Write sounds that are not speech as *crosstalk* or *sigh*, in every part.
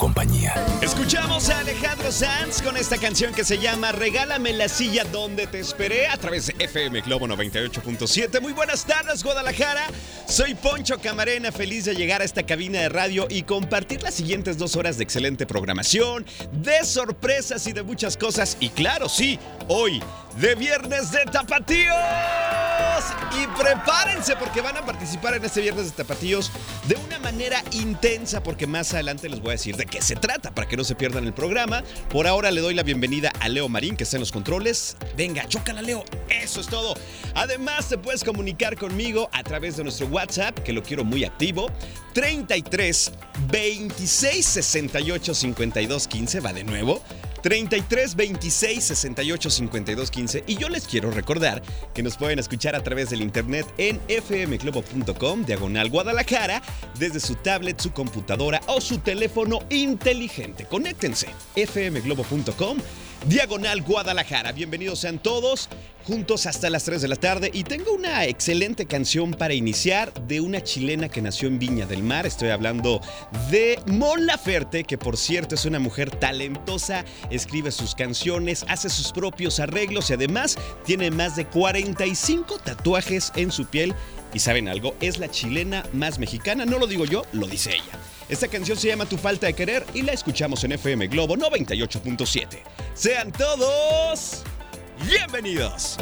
compañía. Escuchamos a Alejandro Sanz con esta canción que se llama Regálame la silla donde te esperé a través de FM Globo 98.7. Muy buenas tardes, Guadalajara. Soy Poncho Camarena, feliz de llegar a esta cabina de radio y compartir las siguientes dos horas de excelente programación, de sorpresas y de muchas cosas. Y claro, sí, hoy de Viernes de Tapatíos. Y prepárense porque van a participar en este Viernes de Tapatíos de una manera intensa porque más adelante les voy a decir de qué se trata para que no se pierdan el programa. Por ahora le doy la bienvenida a Leo Marín que está en los controles. Venga, chócala Leo. Eso es todo. Además te puedes comunicar conmigo a través de nuestro WhatsApp que lo quiero muy activo. 33 26 68 52 15 va de nuevo. 33 26 68 52 15 y yo les quiero recordar que nos pueden escuchar a través del internet en fmglobo.com diagonal Guadalajara desde su tablet, su computadora o su teléfono inteligente. Conéctense fmglobo.com diagonal Guadalajara. Bienvenidos sean todos juntos hasta las 3 de la tarde y tengo una excelente canción para iniciar de una chilena que nació en Viña del Mar. Estoy hablando de Mon Laferte, que por cierto es una mujer talentosa, escribe sus canciones, hace sus propios arreglos y además tiene más de 45 tatuajes en su piel. Y saben algo, es la chilena más mexicana, no lo digo yo, lo dice ella. Esta canción se llama Tu falta de querer y la escuchamos en FM Globo 98.7. Sean todos bienvenidos.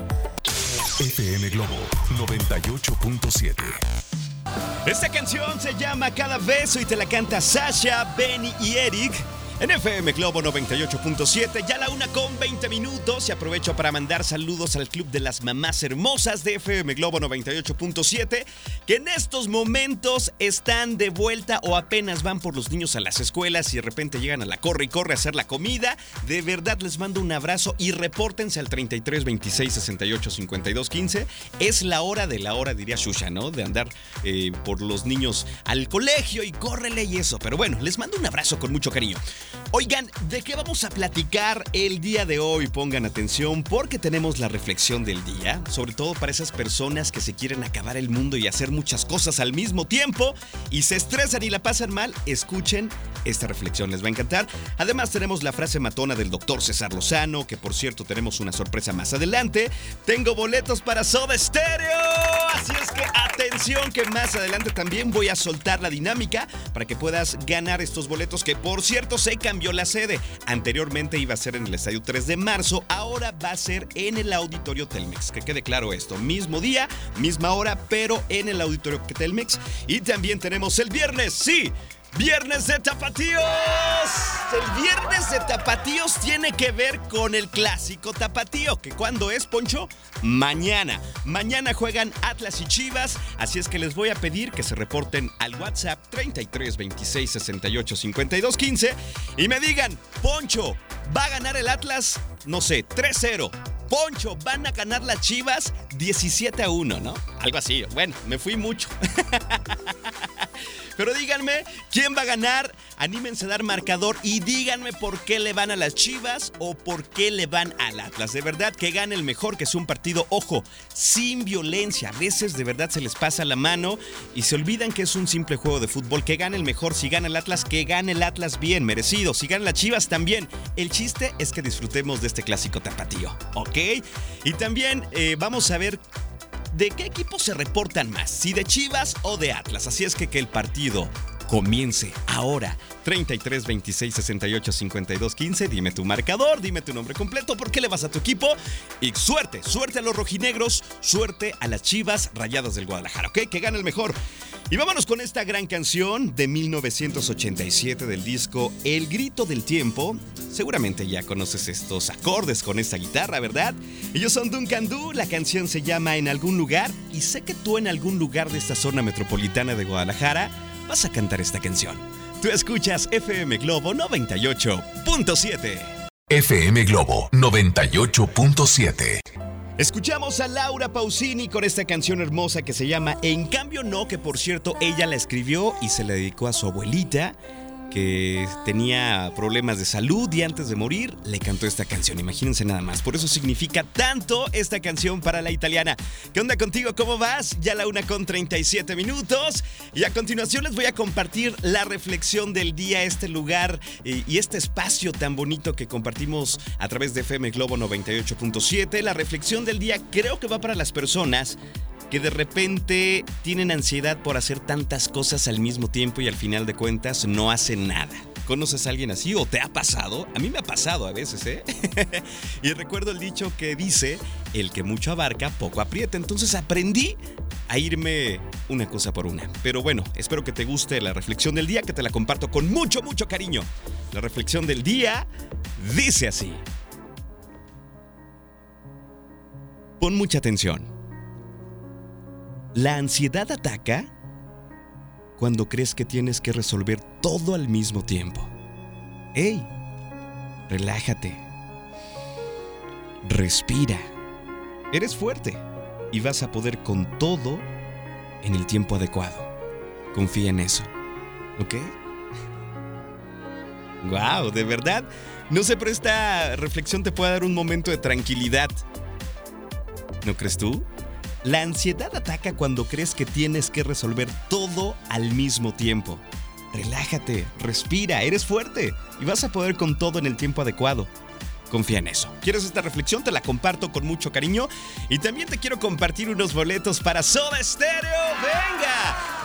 FM Globo 98.7. Esta canción se llama Cada beso y te la canta Sasha, Benny y Eric. En FM Globo 98.7, ya la una con 20 minutos y aprovecho para mandar saludos al Club de las Mamás Hermosas de FM Globo 98.7, que en estos momentos están de vuelta o apenas van por los niños a las escuelas y de repente llegan a la corre y corre a hacer la comida. De verdad les mando un abrazo y repórtense al 33 26 68 52 15. Es la hora de la hora, diría Shusha, ¿no? De andar eh, por los niños al colegio y córrele y eso. Pero bueno, les mando un abrazo con mucho cariño. Oigan, ¿de qué vamos a platicar el día de hoy? Pongan atención porque tenemos la reflexión del día, sobre todo para esas personas que se quieren acabar el mundo y hacer muchas cosas al mismo tiempo y se estresan y la pasan mal. Escuchen esta reflexión, les va a encantar. Además tenemos la frase matona del doctor César Lozano, que por cierto tenemos una sorpresa más adelante. Tengo boletos para Soda Stereo, así es que atención que más adelante también voy a soltar la dinámica para que puedas ganar estos boletos que por cierto se cambió la sede. Anteriormente iba a ser en el estadio 3 de marzo, ahora va a ser en el auditorio Telmex. Que quede claro esto, mismo día, misma hora, pero en el auditorio Telmex. Y también tenemos el viernes, sí. Viernes de Tapatíos. El Viernes de Tapatíos tiene que ver con el clásico Tapatío, que cuando es, Poncho, mañana. Mañana juegan Atlas y Chivas, así es que les voy a pedir que se reporten al WhatsApp 33 26 68 52 15 y me digan, Poncho, ¿va a ganar el Atlas? No sé, 3-0. Poncho, van a ganar las Chivas 17 a 1, ¿no? Algo así. Bueno, me fui mucho. *laughs* Pero díganme quién va a ganar, anímense a dar marcador y díganme por qué le van a las Chivas o por qué le van al Atlas. De verdad que gane el mejor, que es un partido, ojo, sin violencia. A veces de verdad se les pasa la mano y se olvidan que es un simple juego de fútbol. Que gane el mejor, si gana el Atlas, que gane el Atlas bien, merecido. Si gana las Chivas también. El chiste es que disfrutemos de este clásico tapatío, ¿ok? Y también eh, vamos a ver de qué equipos se reportan más, si de Chivas o de Atlas. Así es que que el partido comience ahora. 33 26 68 52 15. Dime tu marcador, dime tu nombre completo, por qué le vas a tu equipo. Y suerte, suerte a los rojinegros, suerte a las chivas rayadas del Guadalajara, ¿ok? Que gane el mejor. Y vámonos con esta gran canción de 1987 del disco El Grito del Tiempo. Seguramente ya conoces estos acordes con esta guitarra, ¿verdad? Ellos son Duncan Du, la canción se llama En algún lugar y sé que tú en algún lugar de esta zona metropolitana de Guadalajara vas a cantar esta canción. Tú escuchas FM Globo 98.7. FM Globo 98.7. Escuchamos a Laura Pausini con esta canción hermosa que se llama En cambio no, que por cierto ella la escribió y se la dedicó a su abuelita que tenía problemas de salud y antes de morir le cantó esta canción. Imagínense nada más. Por eso significa tanto esta canción para la italiana. ¿Qué onda contigo? ¿Cómo vas? Ya la una con 37 minutos. Y a continuación les voy a compartir la reflexión del día, este lugar y, y este espacio tan bonito que compartimos a través de FM Globo 98.7. La reflexión del día creo que va para las personas que de repente tienen ansiedad por hacer tantas cosas al mismo tiempo y al final de cuentas no hacen nada. ¿Conoces a alguien así o te ha pasado? A mí me ha pasado a veces, ¿eh? *laughs* y recuerdo el dicho que dice, el que mucho abarca, poco aprieta. Entonces aprendí a irme una cosa por una. Pero bueno, espero que te guste la reflexión del día, que te la comparto con mucho, mucho cariño. La reflexión del día dice así. Pon mucha atención. La ansiedad ataca cuando crees que tienes que resolver todo al mismo tiempo. ¡Ey! Relájate. Respira. Eres fuerte y vas a poder con todo en el tiempo adecuado. Confía en eso. ¿Ok? *laughs* ¡Wow! ¿De verdad? No sé, pero esta reflexión te puede dar un momento de tranquilidad. ¿No crees tú? La ansiedad ataca cuando crees que tienes que resolver todo al mismo tiempo. Relájate, respira, eres fuerte y vas a poder con todo en el tiempo adecuado. Confía en eso. ¿Quieres esta reflexión? Te la comparto con mucho cariño. Y también te quiero compartir unos boletos para Soda Stereo. ¡Venga!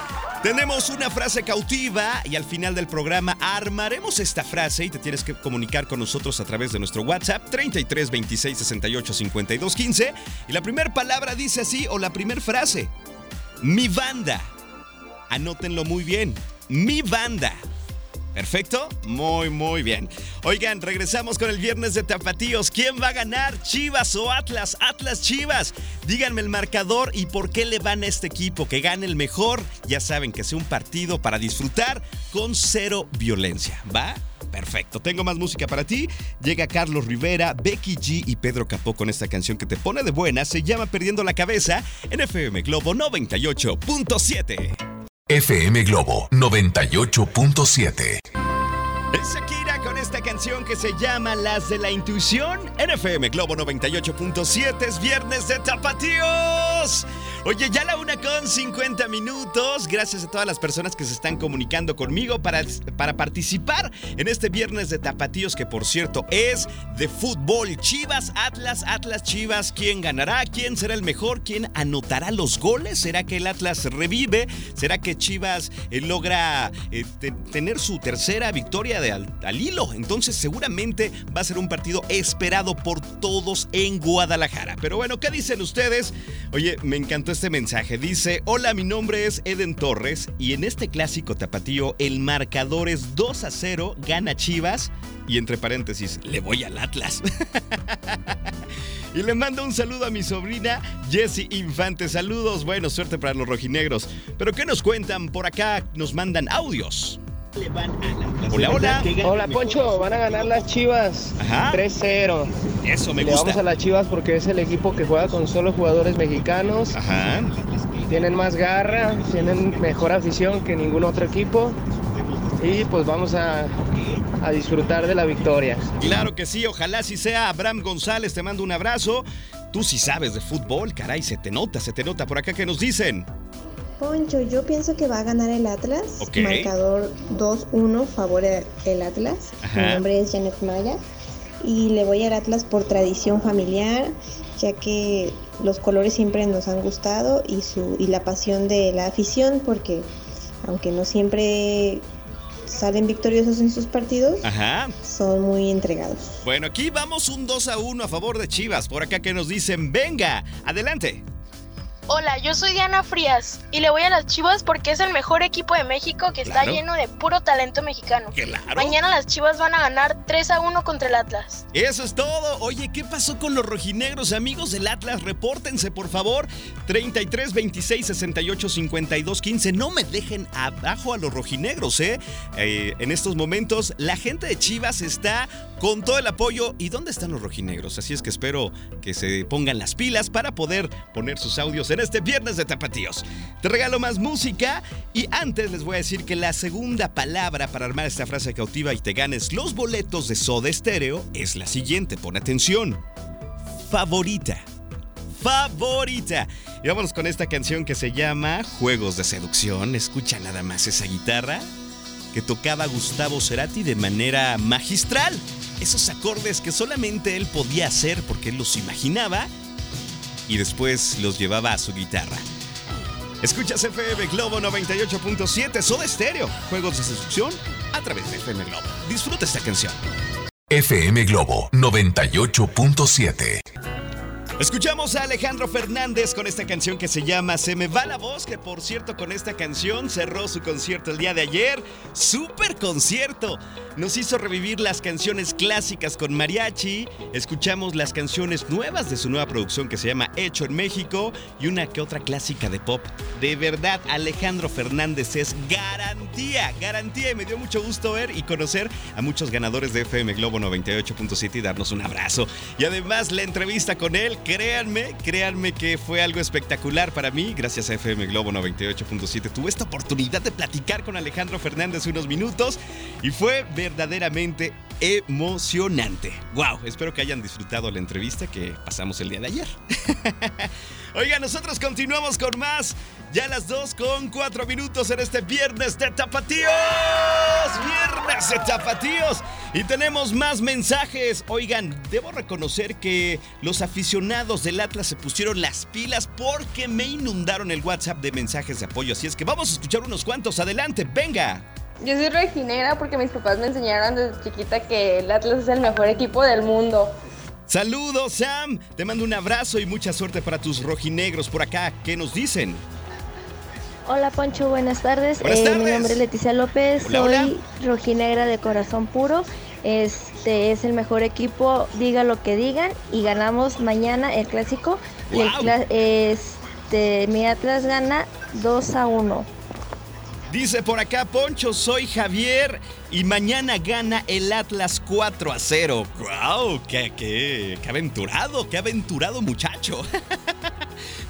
Tenemos una frase cautiva y al final del programa armaremos esta frase y te tienes que comunicar con nosotros a través de nuestro WhatsApp 33 26 68 52 15 y la primera palabra dice así o la primera frase. Mi banda. Anótenlo muy bien. Mi banda. Perfecto, muy muy bien. Oigan, regresamos con el viernes de Tapatíos. ¿Quién va a ganar? ¿Chivas o Atlas? Atlas Chivas. Díganme el marcador y por qué le van a este equipo. Que gane el mejor. Ya saben que sea un partido para disfrutar con cero violencia. ¿Va? Perfecto, tengo más música para ti. Llega Carlos Rivera, Becky G y Pedro Capó con esta canción que te pone de buena. Se llama Perdiendo la Cabeza en FM Globo 98.7. FM Globo 98.7. Es Shakira con esta canción que se llama Las de la Intuición en FM Globo 98.7. Es viernes de Tapatíos. Oye, ya la una con 50 minutos. Gracias a todas las personas que se están comunicando conmigo para, para participar en este viernes de Tapatíos, que por cierto es de fútbol. Chivas, Atlas, Atlas, Chivas. ¿Quién ganará? ¿Quién será el mejor? ¿Quién anotará los goles? ¿Será que el Atlas revive? ¿Será que Chivas eh, logra eh, te- tener su tercera victoria de al, al hilo? Entonces, seguramente va a ser un partido esperado por todos en Guadalajara. Pero bueno, ¿qué dicen ustedes? Oye, me encantó este mensaje. Dice, hola, mi nombre es Eden Torres y en este clásico tapatío el marcador es 2 a 0, gana Chivas y entre paréntesis, le voy al Atlas. *laughs* Y le mando un saludo a mi sobrina Jessie Infante. Saludos, bueno, suerte para los rojinegros. Pero ¿qué nos cuentan? Por acá nos mandan audios. Hola, hola. Hola Poncho, van a ganar las Chivas Ajá. 3-0. Eso me Le vamos a las Chivas porque es el equipo que juega con solo jugadores mexicanos. Ajá. Tienen más garra, tienen mejor afición que ningún otro equipo. Y pues vamos a, a disfrutar de la victoria. Claro que sí, ojalá si sea Abraham González, te mando un abrazo. Tú sí sabes de fútbol, caray, se te nota, se te nota por acá que nos dicen. Poncho, yo pienso que va a ganar el Atlas. Ok. Marcador 2-1 favor el Atlas. Ajá. Mi nombre es Janet Maya y le voy al Atlas por tradición familiar, ya que los colores siempre nos han gustado y su y la pasión de la afición, porque aunque no siempre salen victoriosos en sus partidos, Ajá. son muy entregados. Bueno, aquí vamos un 2 a 1 a favor de Chivas. Por acá que nos dicen, venga, adelante. Hola, yo soy Diana Frías y le voy a las Chivas porque es el mejor equipo de México que está lleno de puro talento mexicano. Claro. Mañana las Chivas van a ganar 3 a 1 contra el Atlas. Eso es todo. Oye, ¿qué pasó con los rojinegros, amigos del Atlas? Repórtense, por favor. 33 26 68 52 15. No me dejen abajo a los rojinegros, ¿eh? Eh, En estos momentos, la gente de Chivas está con todo el apoyo. ¿Y dónde están los rojinegros? Así es que espero que se pongan las pilas para poder poner sus audios en este viernes de Tapatíos. Te regalo más música y antes les voy a decir que la segunda palabra para armar esta frase cautiva y te ganes los boletos de Soda Stereo es la siguiente. Pon atención. Favorita. Favorita. Y vámonos con esta canción que se llama Juegos de Seducción. Escucha nada más esa guitarra que tocaba Gustavo Cerati de manera magistral. Esos acordes que solamente él podía hacer porque él los imaginaba y después los llevaba a su guitarra. Escuchas FM Globo 98.7, Soda Stereo, Juegos de Seducción a través de FM Globo. Disfruta esta canción. FM Globo 98.7. Escuchamos a Alejandro Fernández con esta canción que se llama Se me va la voz, que por cierto con esta canción cerró su concierto el día de ayer. ¡Súper concierto! Nos hizo revivir las canciones clásicas con mariachi, escuchamos las canciones nuevas de su nueva producción que se llama Hecho en México y una que otra clásica de pop. De verdad, Alejandro Fernández es garantía, garantía y me dio mucho gusto ver y conocer a muchos ganadores de FM Globo 98.7 y darnos un abrazo. Y además la entrevista con él, créanme, créanme que fue algo espectacular para mí. Gracias a FM Globo 98.7 tuve esta oportunidad de platicar con Alejandro Fernández unos minutos y fue verdaderamente emocionante. Wow, espero que hayan disfrutado la entrevista que pasamos el día de ayer. *laughs* Oiga, nosotros continuamos con más. Ya las 2 con 4 minutos en este viernes de Tapatíos. Viernes de Tapatíos. Y tenemos más mensajes. Oigan, debo reconocer que los aficionados del Atlas se pusieron las pilas porque me inundaron el WhatsApp de mensajes de apoyo. Así es que vamos a escuchar unos cuantos. Adelante, venga. Yo soy reginegra porque mis papás me enseñaron desde chiquita que el Atlas es el mejor equipo del mundo. Saludos, Sam. Te mando un abrazo y mucha suerte para tus rojinegros por acá. ¿Qué nos dicen? Hola Poncho, buenas tardes. Buenas Eh, tardes. Mi nombre es Leticia López, Hola, soy hola. rojinegra de corazón puro. Este es el mejor equipo, diga lo que digan, y ganamos mañana el clásico. Y el este, mi Atlas gana 2 a 1. Dice por acá Poncho, soy Javier y mañana gana el Atlas 4 a 0. ¡Wow! ¡Qué, qué, qué aventurado! ¡Qué aventurado muchacho! *laughs*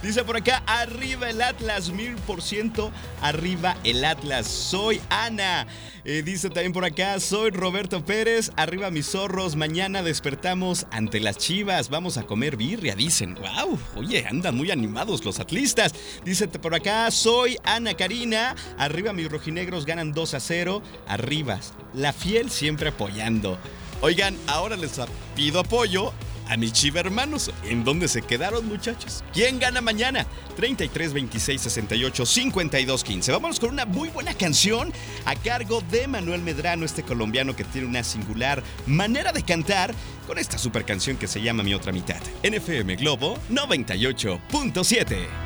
Dice por acá, arriba el Atlas, mil por ciento, arriba el Atlas. Soy Ana. Eh, dice también por acá, soy Roberto Pérez, arriba mis zorros. Mañana despertamos ante las chivas. Vamos a comer birria, dicen. ¡Wow! Oye, andan muy animados los atlistas. Dice por acá, soy Ana Karina, arriba mis rojinegros ganan 2 a 0. Arriba, la fiel siempre apoyando. Oigan, ahora les pido apoyo a mis chiva hermanos. ¿En dónde se quedaron, muchachos? ¿Quién gana mañana? 33 26 68 52 15. Vámonos con una muy buena canción a cargo de Manuel Medrano, este colombiano que tiene una singular manera de cantar con esta super canción que se llama Mi otra mitad. NFM Globo 98.7.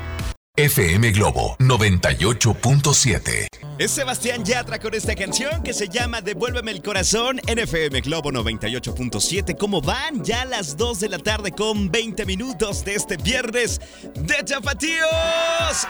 FM Globo 98.7. Es Sebastián Yatra con esta canción que se llama Devuélveme el corazón en FM Globo 98.7. ¿Cómo van? Ya las 2 de la tarde con 20 minutos de este viernes de Chapatíos.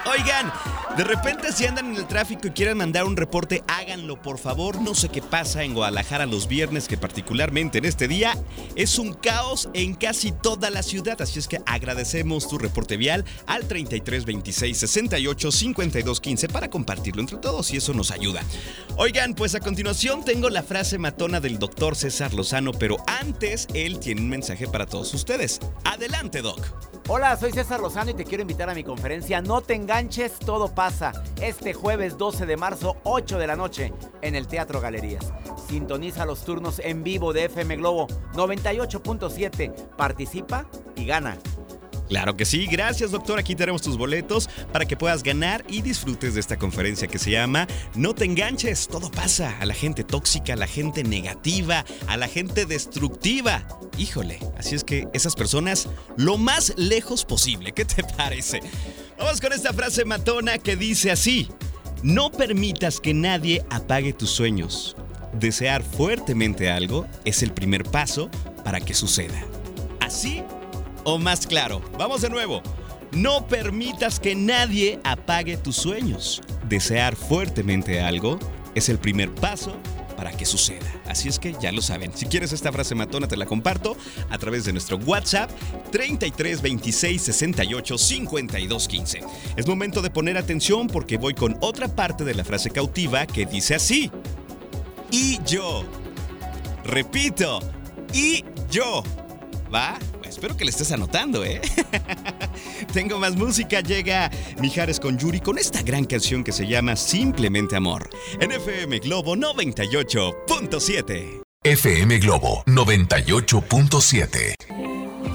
Oigan, de repente si andan en el tráfico y quieren mandar un reporte, háganlo por favor. No sé qué pasa en Guadalajara los viernes, que particularmente en este día es un caos en casi toda la ciudad. Así es que agradecemos tu reporte vial al 33 26 68 52 15 para compartirlo entre todos y eso nos ayuda. Oigan, pues a continuación tengo la frase matona del doctor César Lozano, pero antes él tiene un mensaje para todos ustedes. Adelante, Doc. Hola, soy César Lozano y te quiero invitar a mi conferencia No te enganches, todo pasa. Este jueves 12 de marzo, 8 de la noche, en el Teatro Galerías. Sintoniza los turnos en vivo de FM Globo 98.7. Participa y gana. Claro que sí, gracias doctor, aquí tenemos tus boletos para que puedas ganar y disfrutes de esta conferencia que se llama No te enganches, todo pasa a la gente tóxica, a la gente negativa, a la gente destructiva. Híjole, así es que esas personas lo más lejos posible, ¿qué te parece? Vamos con esta frase matona que dice así, no permitas que nadie apague tus sueños. Desear fuertemente algo es el primer paso para que suceda. Así o más claro. Vamos de nuevo. No permitas que nadie apague tus sueños. Desear fuertemente algo es el primer paso para que suceda. Así es que ya lo saben. Si quieres esta frase matona, te la comparto a través de nuestro WhatsApp 33 26 68 52 15. Es momento de poner atención porque voy con otra parte de la frase cautiva que dice así. Y yo. Repito. Y yo. ¿Va? Espero que le estés anotando, ¿eh? *laughs* Tengo más música, llega Mijares con Yuri con esta gran canción que se llama Simplemente Amor. En FM Globo 98.7. FM Globo 98.7.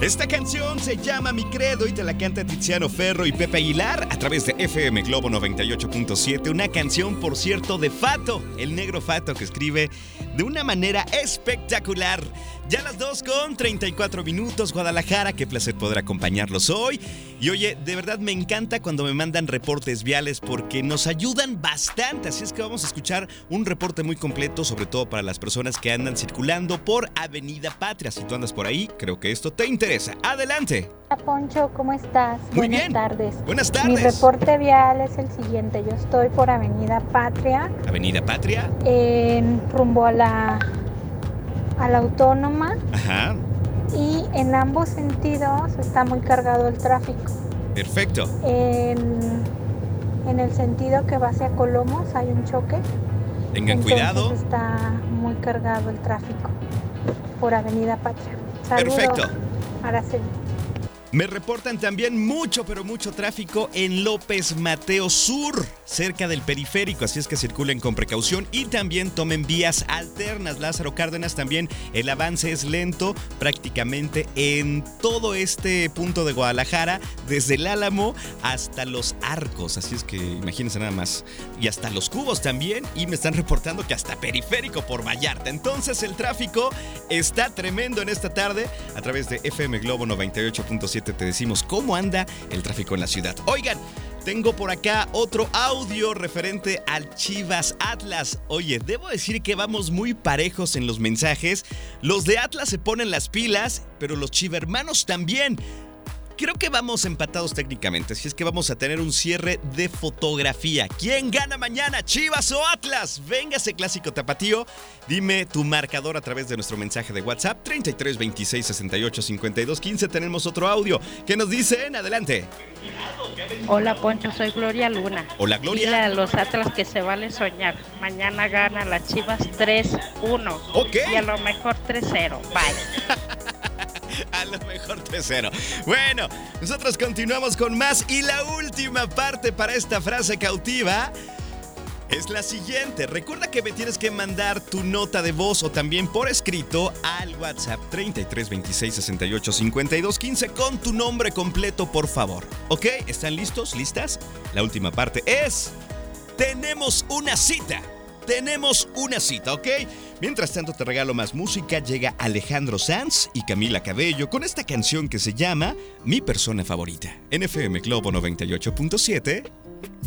Esta canción se llama Mi Credo y te la canta Tiziano Ferro y Pepe Aguilar a través de FM Globo 98.7. Una canción, por cierto, de Fato, el negro Fato que escribe de una manera espectacular. Ya las 2 con 34 minutos, Guadalajara, qué placer poder acompañarlos hoy. Y oye, de verdad me encanta cuando me mandan reportes viales porque nos ayudan bastante. Así es que vamos a escuchar un reporte muy completo, sobre todo para las personas que andan circulando por Avenida Patria. Si tú andas por ahí, creo que esto te interesa. Adelante. Hola Poncho, ¿cómo estás? Muy Buenas bien. tardes. Buenas tardes. Mi reporte vial es el siguiente. Yo estoy por Avenida Patria, Avenida Patria. en rumbo a la, a la Autónoma Ajá. y en ambos sentidos está muy cargado el tráfico. Perfecto. En, en el sentido que va hacia Colomos hay un choque. Tengan entonces cuidado. Está muy cargado el tráfico por Avenida Patria. Saludos, Perfecto. Araceli. Me reportan también mucho, pero mucho tráfico en López Mateo Sur, cerca del periférico, así es que circulen con precaución y también tomen vías alternas. Lázaro Cárdenas también el avance es lento prácticamente en todo este punto de Guadalajara, desde el Álamo hasta los Arcos, así es que imagínense nada más. Y hasta los Cubos también y me están reportando que hasta periférico por Vallarta. Entonces el tráfico está tremendo en esta tarde a través de FM Globo 98.7 te decimos cómo anda el tráfico en la ciudad. Oigan, tengo por acá otro audio referente al Chivas Atlas. Oye, debo decir que vamos muy parejos en los mensajes. Los de Atlas se ponen las pilas, pero los chivermanos también. Creo que vamos empatados técnicamente, así es que vamos a tener un cierre de fotografía. ¿Quién gana mañana, Chivas o Atlas? Venga ese clásico tapatío. Dime tu marcador a través de nuestro mensaje de WhatsApp 33 26 68 52 15. Tenemos otro audio que nos dicen. Adelante. Hola Poncho, soy Gloria Luna. Hola, Gloria. Dile a los Atlas que se vale soñar. Mañana gana las Chivas 3-1. Ok. Y a lo mejor 3-0. Bye. *laughs* *laughs* A lo mejor tercero. Bueno, nosotros continuamos con más y la última parte para esta frase cautiva es la siguiente. Recuerda que me tienes que mandar tu nota de voz o también por escrito al WhatsApp 33 26 68 52 15 con tu nombre completo, por favor. ¿Ok? ¿Están listos? ¿Listas? La última parte es... Tenemos una cita. Tenemos una cita, ¿ok? Mientras tanto te regalo más música, llega Alejandro Sanz y Camila Cabello con esta canción que se llama Mi persona favorita. En FM Globo 98.7,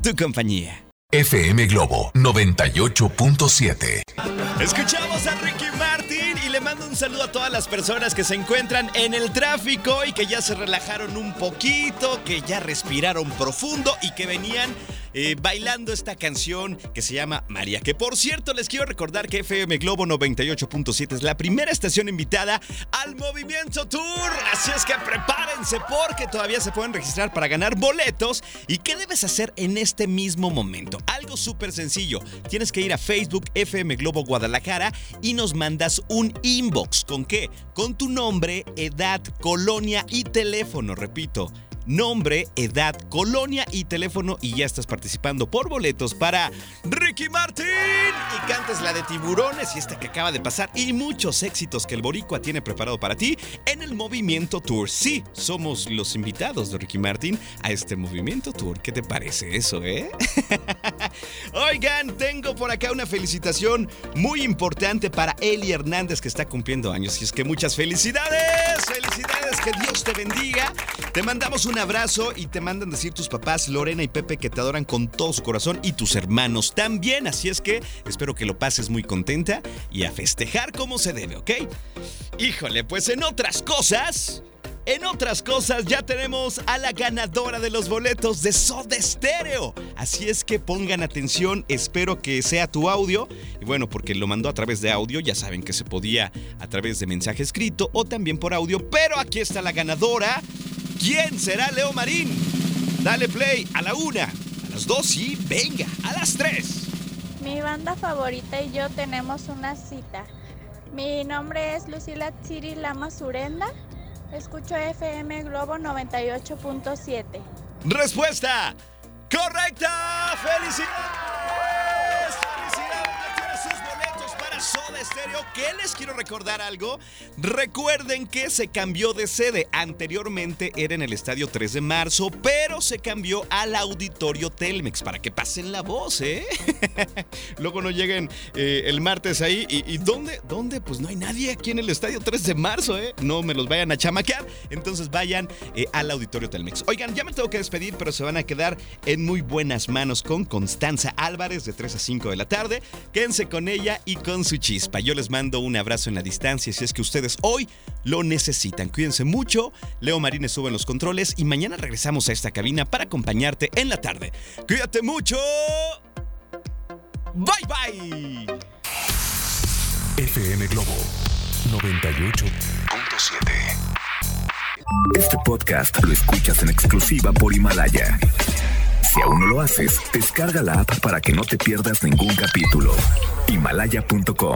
tu compañía. FM Globo 98.7. Escuchamos a Ricky Martin y le mando un saludo a todas las personas que se encuentran en el tráfico y que ya se relajaron un poquito, que ya respiraron profundo y que venían eh, bailando esta canción que se llama María. Que por cierto les quiero recordar que FM Globo 98.7 es la primera estación invitada al Movimiento Tour. Así es que prepárense porque todavía se pueden registrar para ganar boletos. ¿Y qué debes hacer en este mismo momento? Algo súper sencillo. Tienes que ir a Facebook FM Globo Guadalajara y nos mandas un inbox. ¿Con qué? Con tu nombre, edad, colonia y teléfono. Repito nombre, edad, colonia y teléfono y ya estás participando por boletos para Ricky Martin y cantes la de tiburones y esta que acaba de pasar y muchos éxitos que el Boricua tiene preparado para ti en el Movimiento Tour. Sí, somos los invitados de Ricky Martin a este Movimiento Tour. ¿Qué te parece eso, eh? *laughs* Oigan, tengo por acá una felicitación muy importante para Eli Hernández que está cumpliendo años y es que muchas felicidades, que Dios te bendiga. Te mandamos un abrazo y te mandan decir tus papás Lorena y Pepe que te adoran con todo su corazón y tus hermanos también, así es que espero que lo pases muy contenta y a festejar como se debe, ¿ok? Híjole, pues en otras cosas... En otras cosas, ya tenemos a la ganadora de los boletos de Soda Stereo. Así es que pongan atención, espero que sea tu audio. Y bueno, porque lo mandó a través de audio, ya saben que se podía a través de mensaje escrito o también por audio. Pero aquí está la ganadora. ¿Quién será Leo Marín? Dale play a la una, a las dos y venga, a las tres. Mi banda favorita y yo tenemos una cita. Mi nombre es Lucila Tsiri Lama Surenda. Escucho FM Globo 98.7. Respuesta correcta. ¡Felicidades! Stereo. ¿Qué les quiero recordar algo? Recuerden que se cambió de sede. Anteriormente era en el estadio 3 de marzo, pero se cambió al auditorio Telmex para que pasen la voz, ¿eh? *laughs* Luego no lleguen eh, el martes ahí. ¿Y, y dónde? ¿Dónde? Pues no hay nadie aquí en el estadio 3 de marzo, ¿eh? No me los vayan a chamaquear. Entonces vayan eh, al auditorio Telmex. Oigan, ya me tengo que despedir, pero se van a quedar en muy buenas manos con Constanza Álvarez de 3 a 5 de la tarde. Quédense con ella y con su chispa. Yo les mando un abrazo en la distancia si es que ustedes hoy lo necesitan. Cuídense mucho. Leo Marines sube en los controles y mañana regresamos a esta cabina para acompañarte en la tarde. Cuídate mucho. Bye bye. FM Globo 98.7. Este podcast lo escuchas en exclusiva por Himalaya. Si aún no lo haces, descarga la app para que no te pierdas ningún capítulo. Himalaya.com